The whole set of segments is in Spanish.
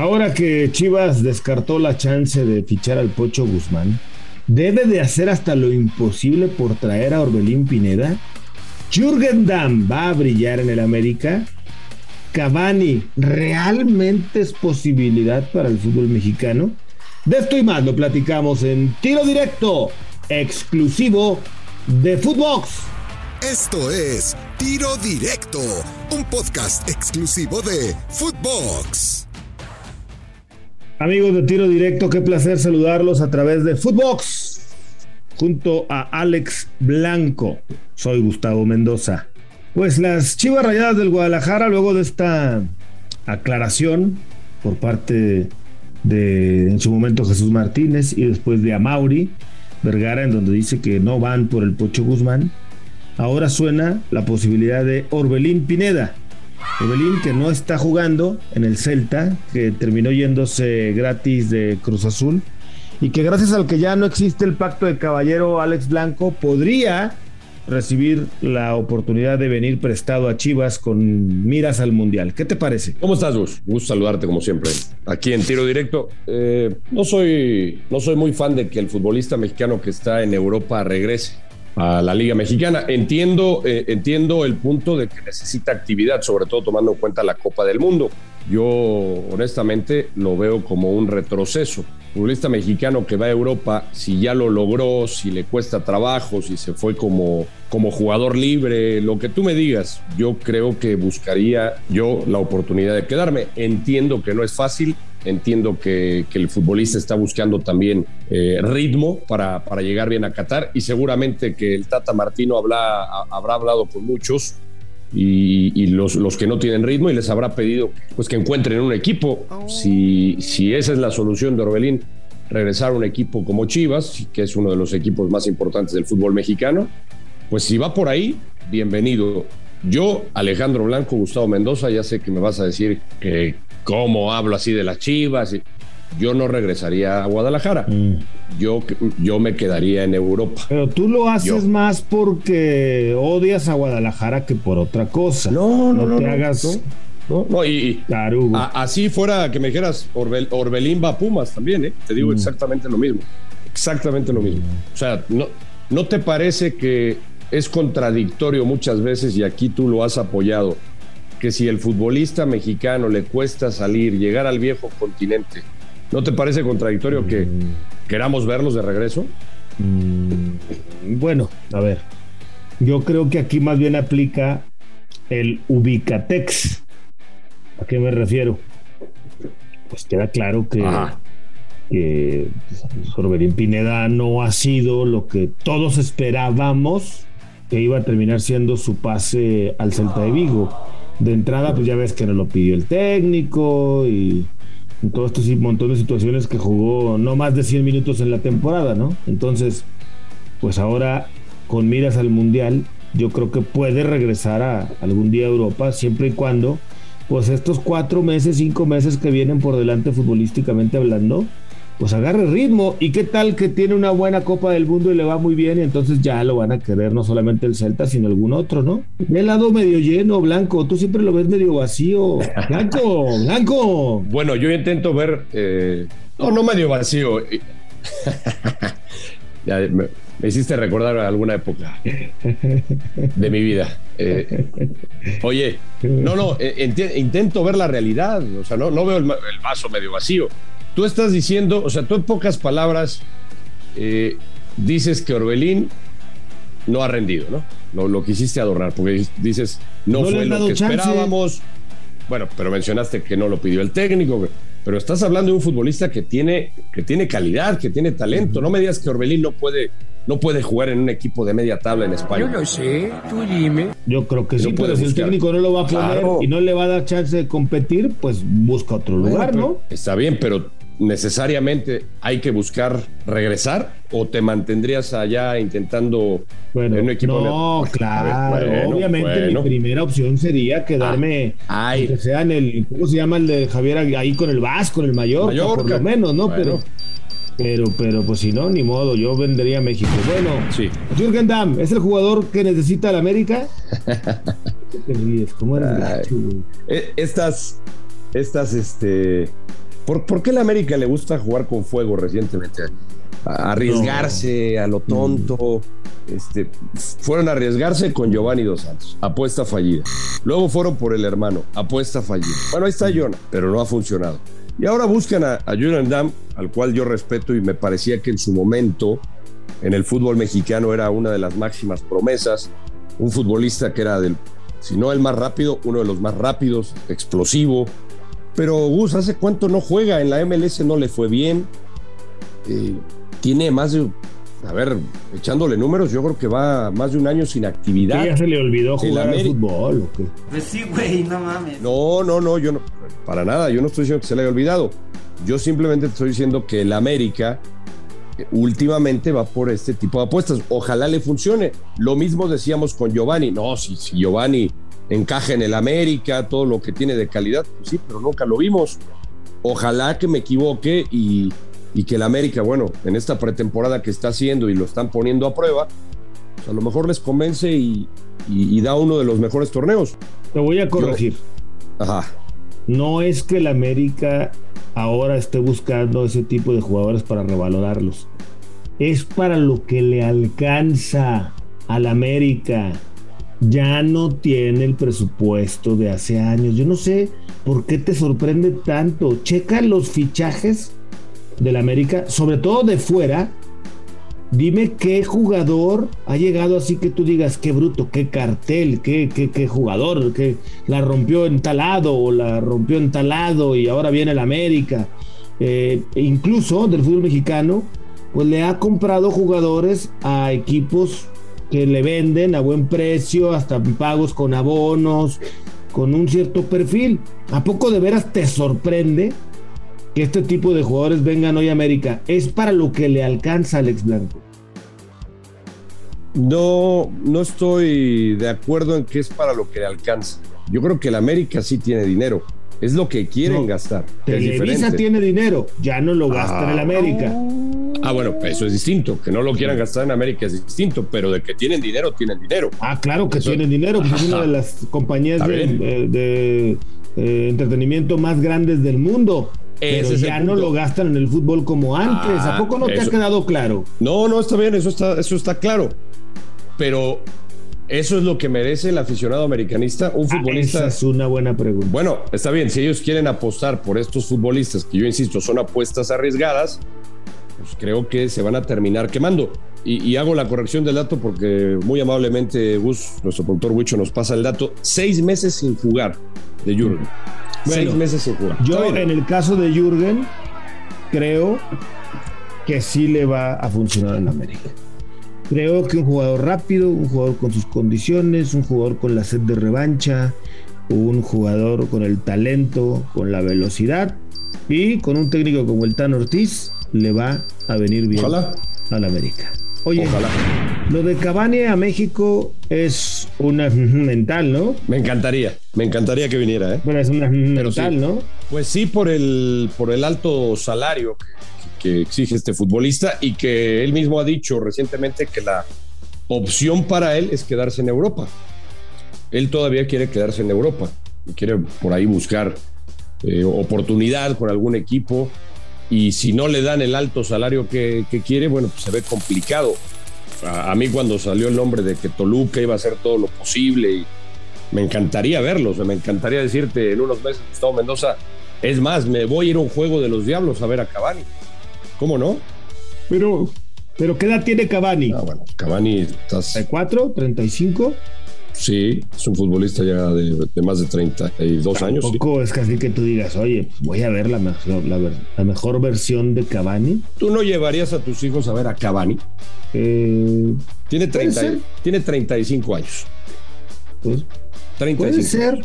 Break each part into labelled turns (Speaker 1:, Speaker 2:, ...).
Speaker 1: ahora que Chivas descartó la chance de fichar al Pocho Guzmán, debe de hacer hasta lo imposible por traer a Orbelín Pineda. Jürgen Damm va a brillar en el América. Cavani realmente es posibilidad para el fútbol mexicano. De esto y más lo platicamos en tiro directo, exclusivo de Footbox.
Speaker 2: Esto es Tiro Directo, un podcast exclusivo de Footbox.
Speaker 1: Amigos de Tiro Directo, qué placer saludarlos a través de Footbox junto a Alex Blanco. Soy Gustavo Mendoza. Pues las Chivas Rayadas del Guadalajara, luego de esta aclaración por parte de en su momento Jesús Martínez y después de Amauri Vergara, en donde dice que no van por el Pocho Guzmán, ahora suena la posibilidad de Orbelín Pineda. Orbelín que no está jugando en el Celta, que terminó yéndose gratis de Cruz Azul y que gracias al que ya no existe el pacto de caballero Alex Blanco podría recibir la oportunidad de venir prestado a Chivas con miras al Mundial. ¿Qué te parece?
Speaker 3: ¿Cómo estás, Gus? Gusto saludarte como siempre. Aquí en Tiro Directo. Eh, no, soy, no soy muy fan de que el futbolista mexicano que está en Europa regrese a la Liga Mexicana. Entiendo, eh, entiendo el punto de que necesita actividad, sobre todo tomando en cuenta la Copa del Mundo. Yo honestamente lo veo como un retroceso. futbolista mexicano que va a Europa, si ya lo logró, si le cuesta trabajo, si se fue como, como jugador libre, lo que tú me digas, yo creo que buscaría yo la oportunidad de quedarme. Entiendo que no es fácil, Entiendo que, el futbolista está buscando también eh, ritmo para, para, llegar bien a Qatar y seguramente que el Tata Martino habla, habrá hablado con muchos y, los, los, que no tienen ritmo y les habrá pedido pues que encuentren un equipo. Si, si esa es la solución de Orbelín, regresar a un equipo como Chivas, que es uno de los equipos más importantes del fútbol mexicano, pues si va por ahí, bienvenido. Yo, Alejandro Blanco, Gustavo Mendoza, ya sé que me vas a decir que, cómo hablo así de las chivas. Yo no regresaría a Guadalajara. Mm. Yo, yo me quedaría en Europa.
Speaker 1: Pero tú lo haces más porque odias a Guadalajara que por otra cosa.
Speaker 3: No, no, no.
Speaker 1: te hagas.
Speaker 3: No, y, así fuera que me dijeras Orbelín va a Pumas también, ¿eh? Te digo mm. exactamente lo mismo. Exactamente lo mismo. O sea, no, ¿no te parece que es contradictorio muchas veces y aquí tú lo has apoyado? Que si el futbolista mexicano le cuesta salir, llegar al viejo continente, ¿no te parece contradictorio que mm. queramos verlos de regreso?
Speaker 1: Mm, bueno, a ver, yo creo que aquí más bien aplica el Ubicatex. ¿A qué me refiero? Pues queda claro que, que pues, Pineda no ha sido lo que todos esperábamos que iba a terminar siendo su pase al Celta de Vigo de entrada, pues ya ves que no lo pidió el técnico y, todo esto sí, un montón de situaciones que jugó no más de 100 minutos en la temporada, ¿no? Entonces, pues ahora con miras al Mundial, yo creo que puede regresar a algún día a Europa, siempre y cuando, pues estos cuatro meses, cinco meses que vienen por delante futbolísticamente hablando, pues agarre ritmo. ¿Y qué tal que tiene una buena Copa del Mundo y le va muy bien? Y entonces ya lo van a querer no solamente el Celta, sino algún otro, ¿no? El lado medio lleno, Blanco. Tú siempre lo ves medio vacío. Blanco, Blanco.
Speaker 3: Bueno, yo intento ver. Eh, no, no medio vacío. ya, me, hiciste recordar alguna época de mi vida. Eh, oye, no, no, eh, intento ver la realidad. O sea, no, no veo el vaso medio vacío tú estás diciendo, o sea, tú en pocas palabras eh, dices que Orbelín no ha rendido, ¿no? Lo, lo quisiste adornar, porque dices, no, fue lo que esperábamos. Bueno, pero mencionaste que no lo pidió el técnico, pero estás hablando de un futbolista que tiene, que tiene calidad, que tiene talento. No me digas que Orbelín no puede, no puede jugar en un equipo de media tabla en España.
Speaker 4: Yo lo sé, tú dime.
Speaker 1: Yo creo que sí, pero si el técnico no lo va a poner y no le va a dar chance de competir, pues busca otro lugar, ¿no?
Speaker 3: Está bien, pero necesariamente hay que buscar regresar o te mantendrías allá intentando
Speaker 1: en un equipo no claro obviamente mi primera opción sería quedarme ah, que sea en el cómo se llama el de Javier ahí con el Vasco en el Mallorca, por lo menos no pero pero pero pues si no ni modo yo vendería a México. Bueno sí. Jürgen Damm es el jugador que necesita la América
Speaker 3: ¿Qué te ríes? ¿Cómo eres
Speaker 1: e,
Speaker 3: Estas estas este ¿Por, ¿Por, qué la América le gusta jugar con fuego recientemente? arriesgarse a lo tonto. Este, fueron a arriesgarse con Giovanni Dos Santos, apuesta fallida. Luego fueron por el hermano, apuesta fallida. Bueno, ahí está Jonah, pero no ha funcionado. Y ahora buscan a, a Dam, al cual yo respeto y me parecía que en su momento en el fútbol mexicano era una de las máximas promesas. Un futbolista que era del, si no el más rápido, uno de los más rápidos, explosivo. Pero Gus, ¿hace cuánto no juega? En la MLS no le fue bien. Eh, tiene más de, a ver, echándole números, yo creo que va más de un año sin actividad.
Speaker 1: ya se le olvidó jugar al fútbol o qué?
Speaker 4: Pues sí, güey, no mames.
Speaker 3: No, no, no, yo no, para nada, yo no estoy diciendo que se le haya olvidado. Yo simplemente estoy diciendo que el América últimamente va por este tipo de apuestas. Ojalá le funcione. Lo mismo decíamos con Giovanni. No, si, si Giovanni encaja en el América, todo lo que tiene de calidad, pues sí, pero nunca lo vimos. Ojalá que me equivoque y, y que el América, bueno, en esta pretemporada que está haciendo y lo están poniendo a prueba, pues a lo mejor les convence y, da uno de los mejores torneos.
Speaker 1: Te voy a corregir.
Speaker 3: ajá.
Speaker 1: No es que el América ahora esté buscando ese tipo de jugadores para revalorarlos. Es para lo que le alcanza al América. Ya no tiene el presupuesto de hace años. Yo no sé por qué te sorprende tanto. Checa los fichajes del América, sobre todo de fuera, dime qué jugador ha llegado así que tú digas, qué bruto, qué cartel, qué, qué, jugador, que la rompió en talado o la rompió en talado y ahora viene el América. Eh, incluso del fútbol mexicano, pues le ha comprado jugadores a equipos que le venden a buen precio, hasta pagos con abonos, con un cierto perfil. ¿A poco de veras te sorprende que este tipo de jugadores vengan hoy a América, ¿es para lo que le alcanza a Alex Blanco?
Speaker 3: No, no estoy de acuerdo en que es para lo que le alcanza. Yo creo que el América sí tiene dinero. Es lo que quieren gastar.
Speaker 1: Televisa tiene dinero, ya no lo gasta en el ah. América.
Speaker 3: Ah, bueno, eso es distinto. Que no lo quieran gastar en América es distinto, pero de que tienen dinero, tienen dinero.
Speaker 1: Ah, claro que tienen dinero, pues es una de las compañías de, eh, entretenimiento más grandes del mundo. Pero ya no lo gastan en el fútbol como antes. ¿A ah, poco no te ha quedado claro?
Speaker 3: No, no, está bien, eso está, eso está claro. Pero eso es lo que merece el aficionado americanista, un ah, futbolista.
Speaker 1: esa es una buena pregunta.
Speaker 3: Bueno, está bien, si ellos quieren apostar por estos futbolistas, que yo insisto, son apuestas arriesgadas, pues creo que se van a terminar quemando. Y, hago la corrección del dato porque muy amablemente Gus, nuestro productor Huicho, nos pasa el dato. Seis meses sin jugar de Seis meses jugar.
Speaker 1: Yo, en el caso de Jürgen, creo que sí le va a funcionar en América. Creo que un jugador rápido, un jugador con sus condiciones, un jugador con la sed de revancha, un jugador con el talento, con la velocidad y con un técnico como el Tan Ortiz, le va a venir bien a la América. Oye, lo de Cavani a México es una mental, ¿no?
Speaker 3: Me encantaría, me encantaría que viniera, ¿eh?
Speaker 1: Bueno, es una mental, ¿no?
Speaker 3: Pues sí, por el, por el alto salario que, exige este futbolista y que él mismo ha dicho recientemente que la opción para él es quedarse en Europa. Él todavía quiere quedarse en Europa y quiere por ahí buscar eh, oportunidad con algún equipo y si no le dan el alto salario que, quiere, bueno, pues se ve complicado. A, mí cuando salió el nombre de que Toluca iba a hacer todo lo posible y me encantaría verlos, me encantaría decirte en unos meses, Gustavo Mendoza, es más, me voy a ir a un juego de los diablos a ver a Cavani. ¿Cómo no?
Speaker 1: Pero, pero ¿qué edad tiene Cavani?
Speaker 3: Ah, bueno, Cavani estás...
Speaker 1: ¿34? ¿35?
Speaker 3: Sí, es un futbolista ya de, más de 32 años.
Speaker 1: Tampoco es casi que tú digas, oye, pues voy a ver la mejor, la, mejor versión de Cavani.
Speaker 3: ¿Tú no llevarías a tus hijos a ver a Cavani? Eh, tiene, 30, tiene 35 años.
Speaker 1: Pues, puede ser,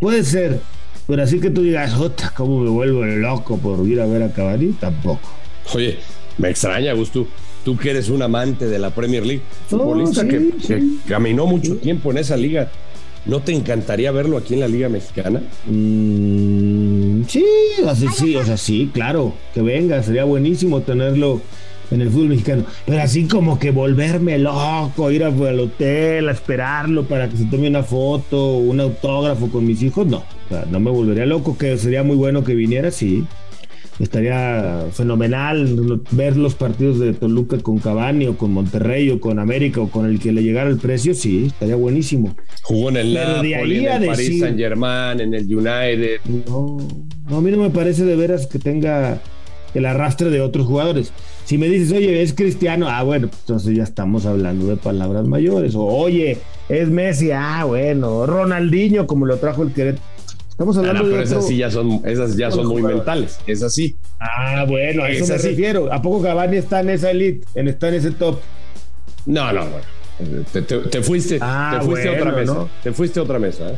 Speaker 1: puede ser. Pero así que tú digas, jota, ¿cómo me vuelvo loco por ir a ver a Cavani? Tampoco.
Speaker 3: Oye, me extraña, Gusto tú que eres un amante de la Premier League, futbolista que, caminó mucho tiempo en esa liga, ¿no te encantaría verlo aquí en la Liga Mexicana?
Speaker 1: Mm, sí, así, sí, o sea, sí, claro, que venga, sería buenísimo tenerlo en el fútbol mexicano, pero así como que volverme loco, ir al hotel a esperarlo para que se tome una foto, un autógrafo con mis hijos, no, o sea, no me volvería loco, que sería muy bueno que viniera, sí. Estaría fenomenal ver los partidos de Toluca con Cavani o con Monterrey o con América o con el que le llegara el precio, sí, estaría buenísimo.
Speaker 3: Jugó en el
Speaker 1: Pero de
Speaker 3: Napoli,
Speaker 1: ahí
Speaker 3: en el Paris
Speaker 1: decir-
Speaker 3: Saint Germain, en el United.
Speaker 1: No, no, a mí no me parece de veras que tenga el arrastre de otros jugadores. Si me dices, oye, es Cristiano, ah, bueno, pues entonces ya estamos hablando de palabras mayores. O, oye, es Messi, ah, bueno, Ronaldinho, como lo trajo el Querétaro. Estamos
Speaker 3: Ah,
Speaker 1: hablando
Speaker 3: no,
Speaker 1: de
Speaker 3: pero
Speaker 1: otro-
Speaker 3: esas sí ya son, esas ya son muy mentales. Es así.
Speaker 1: Ah, bueno, a eso
Speaker 3: Es
Speaker 1: me
Speaker 3: así.
Speaker 1: refiero. ¿A poco Cavani está en esa elite? En, está en ese top.
Speaker 3: No, no, bueno. Te, te- te fuiste,
Speaker 1: Ah,
Speaker 3: te fuiste a otra
Speaker 1: bueno,
Speaker 3: mesa.
Speaker 1: ¿no?
Speaker 3: Te fuiste a otra mesa. ¿eh?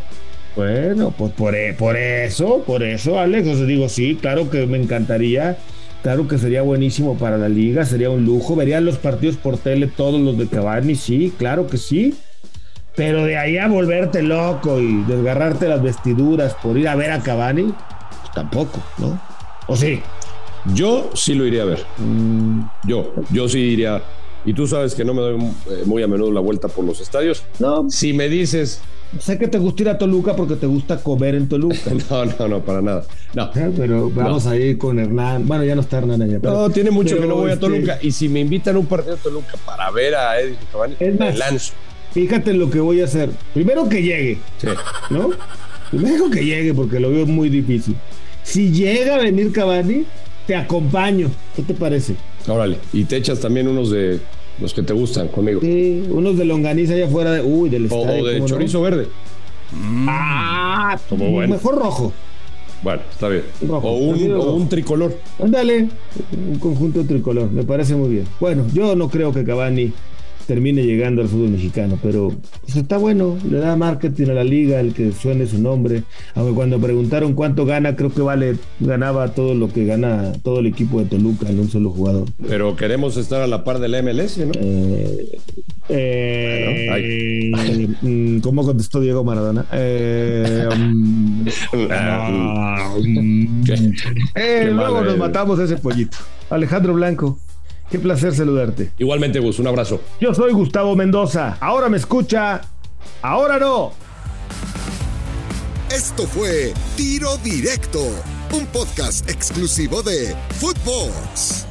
Speaker 1: Bueno, pues por, e- por eso, por eso, Alex. O sea, digo, sí, claro que me encantaría. Claro que sería buenísimo para la liga, sería un lujo. Vería los partidos por tele, todos los de Cavani, sí, claro que sí. Pero de ahí a volverte loco y desgarrarte las vestiduras por ir a ver a Cavani, pues tampoco, ¿no? ¿O sí?
Speaker 3: Yo sí lo iría a ver.
Speaker 1: Mm,
Speaker 3: Yo, yo sí iría. Y tú sabes que no me doy eh, muy a menudo la vuelta por los estadios.
Speaker 1: no,
Speaker 3: Si me dices,
Speaker 1: sé que te gusta ir a Toluca porque te gusta comer en Toluca.
Speaker 3: no, no, no, para nada. No,
Speaker 1: ¿eh? Pero vamos a ir con Hernán. Bueno, ya no está Hernán allá. pero-
Speaker 3: no, tiene mucho
Speaker 1: pero,
Speaker 3: que no voy a
Speaker 1: este,
Speaker 3: Toluca. Y si me invitan a un partido de Toluca para ver a Edison Cavani,
Speaker 1: Es
Speaker 3: me lanzo.
Speaker 1: Fíjate lo que voy a hacer. Primero que llegue,
Speaker 3: Sí.
Speaker 1: ¿no? Primero que llegue, porque lo veo muy difícil. Si llega a venir Cavani, te acompaño. ¿Qué te parece?
Speaker 3: Órale. Y te echas también unos de los que te gustan conmigo.
Speaker 1: Sí, unos de longaniza allá afuera de. Uy, del
Speaker 3: O,
Speaker 1: estadio.
Speaker 3: o de chorizo verde.
Speaker 1: Ah,
Speaker 3: Como bueno.
Speaker 1: mejor rojo.
Speaker 3: Bueno, está bien.
Speaker 1: Rojo,
Speaker 3: o, un, o un tricolor.
Speaker 1: Ándale, un conjunto tricolor, me parece muy bien. Bueno, yo no creo que Cavani termine llegando al fútbol mexicano, pero pues, está bueno, le da marketing a la liga el que suene su nombre. Aunque cuando preguntaron cuánto gana, creo que vale, ganaba todo lo que gana todo el equipo de Toluca en un solo jugador.
Speaker 3: Pero queremos estar a la par de la MLS, ¿no?
Speaker 1: Eh, eh, mm, ¿Cómo contestó Diego Maradona? Eh, ah, luego nos matamos ese pollito. Alejandro Blanco, qué placer saludarte.
Speaker 3: Igualmente, Gus, un abrazo.
Speaker 1: Yo soy Gustavo Mendoza. Ahora me escucha, ahora no.
Speaker 2: Esto fue Tiro Directo, un podcast exclusivo de Footbox.